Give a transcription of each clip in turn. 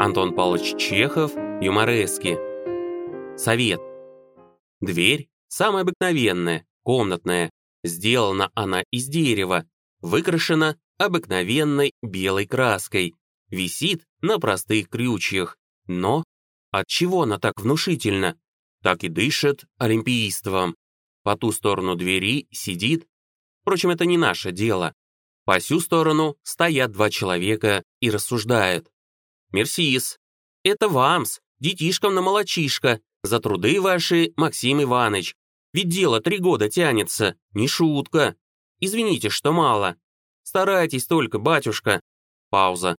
Антон Павлович Чехов, юморески. Совет. Дверь самая обыкновенная, комнатная. Сделана она из дерева, выкрашена обыкновенной белой краской, висит на простых крючьях. Но от чего она так внушительна? Так и дышит олимпийством. По ту сторону двери сидит. Впрочем, это не наше дело. По сю сторону стоят два человека и рассуждают. «Мерсис, это вамс, детишкам на молочишко, за труды ваши, Максим Иванович. Ведь дело три года тянется, не шутка. Извините, что мало. Старайтесь только, батюшка». Пауза.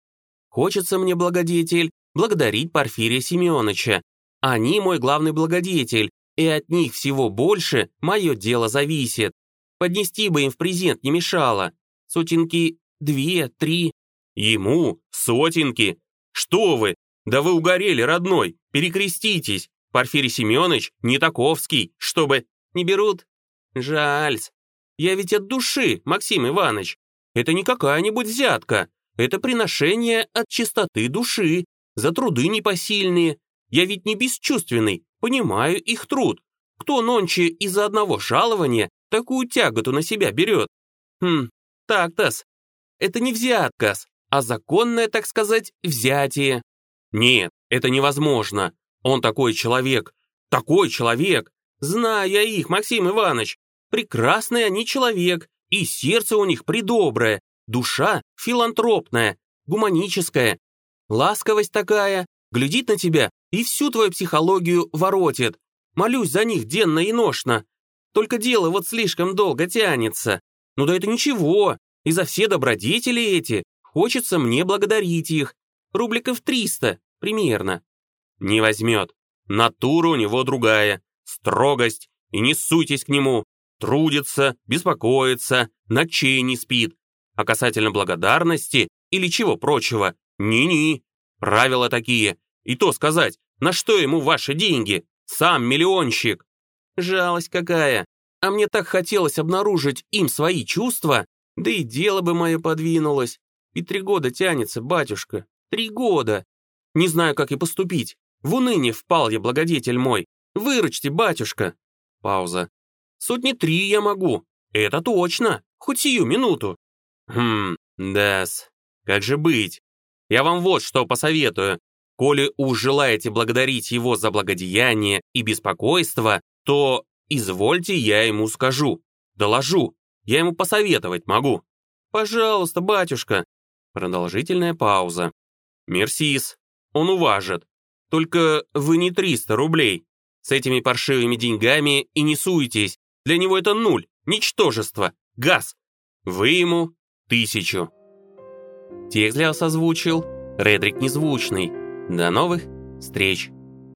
«Хочется мне, благодетель, благодарить Порфирия Семеновича. Они мой главный благодетель, и от них всего больше мое дело зависит. Поднести бы им в презент не мешало. Сотенки две, три. Ему сотенки. Что вы? Да вы угорели, родной. Перекреститесь. Порфирий Семенович не таковский, чтобы... Не берут? Жальс. Я ведь от души, Максим Иванович. Это не какая-нибудь взятка. Это приношение от чистоты души, за труды непосильные. Я ведь не бесчувственный, понимаю их труд. Кто нонче из-за одного жалования такую тяготу на себя берет? Хм, так-тос. Это не взятка, а законное, так сказать, взятие. Нет, это невозможно. Он такой человек. Такой человек. Знаю я их, Максим Иванович. Прекрасный они человек, и сердце у них придоброе, душа филантропная, гуманическая. Ласковость такая, глядит на тебя и всю твою психологию воротит. Молюсь за них денно и ношно. Только дело вот слишком долго тянется. Ну да это ничего, и за все добродетели эти хочется мне благодарить их. Рубликов триста, примерно. Не возьмет. Натура у него другая. Строгость. И не суйтесь к нему. Трудится, беспокоится, ночей не спит. А касательно благодарности или чего прочего, ни-ни. Правила такие. И то сказать, на что ему ваши деньги? Сам миллионщик. Жалость какая. А мне так хотелось обнаружить им свои чувства, да и дело бы мое подвинулось. И три года тянется, батюшка. Три года. Не знаю, как и поступить. В уныние впал я, благодетель мой. Выручьте, батюшка. Пауза. Сотни три я могу. Это точно. Хоть сию минуту. Хм, да-с. Как же быть? Я вам вот что посоветую. Коли уж желаете благодарить его за благодеяние и беспокойство, то извольте я ему скажу, доложу, я ему посоветовать могу. Пожалуйста, батюшка. Продолжительная пауза. Мерсис, он уважит. Только вы не 300 рублей. С этими паршивыми деньгами и не суетесь. Для него это нуль, ничтожество, газ. Вы ему тысячу. Текст для вас озвучил Редрик Незвучный. До новых встреч!